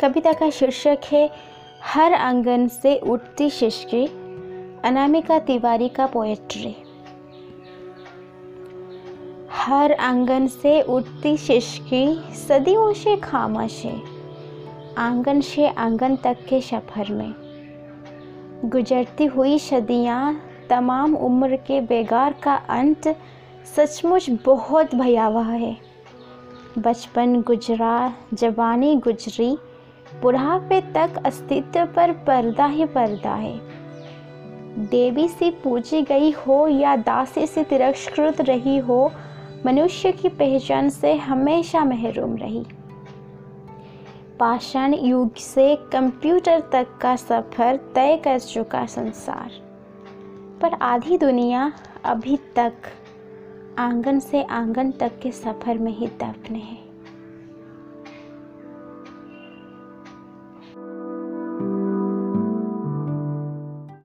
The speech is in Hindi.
कविता का शीर्षक है, हर आँगन से उठती शिशकी, अनामिका तिवारी का पोएट्री हर आँगन से उठती शिशकी, सदियों से खामोश, आँगन से आँगन तक के सफ़र में। गुजरती हुई सदियाँ, तमाम उम्र के बेगार का अंत सचमुच बहुत भयावह है। बचपन गुजरा, जवानी गुजरी बुढ़ापे तक अस्तित्व पर पर्दा ही पर्दा है। देवी से पूजी गई हो या दासी से तिरस्कृत रही हो, मनुष्य की पहचान से हमेशा महरूम रही। पाषाण युग से कंप्यूटर तक का सफ़र तय कर चुका संसार। पर आधी दुनिया अभी तक आँगन से आँगन तक के सफ़र में ही दफन है।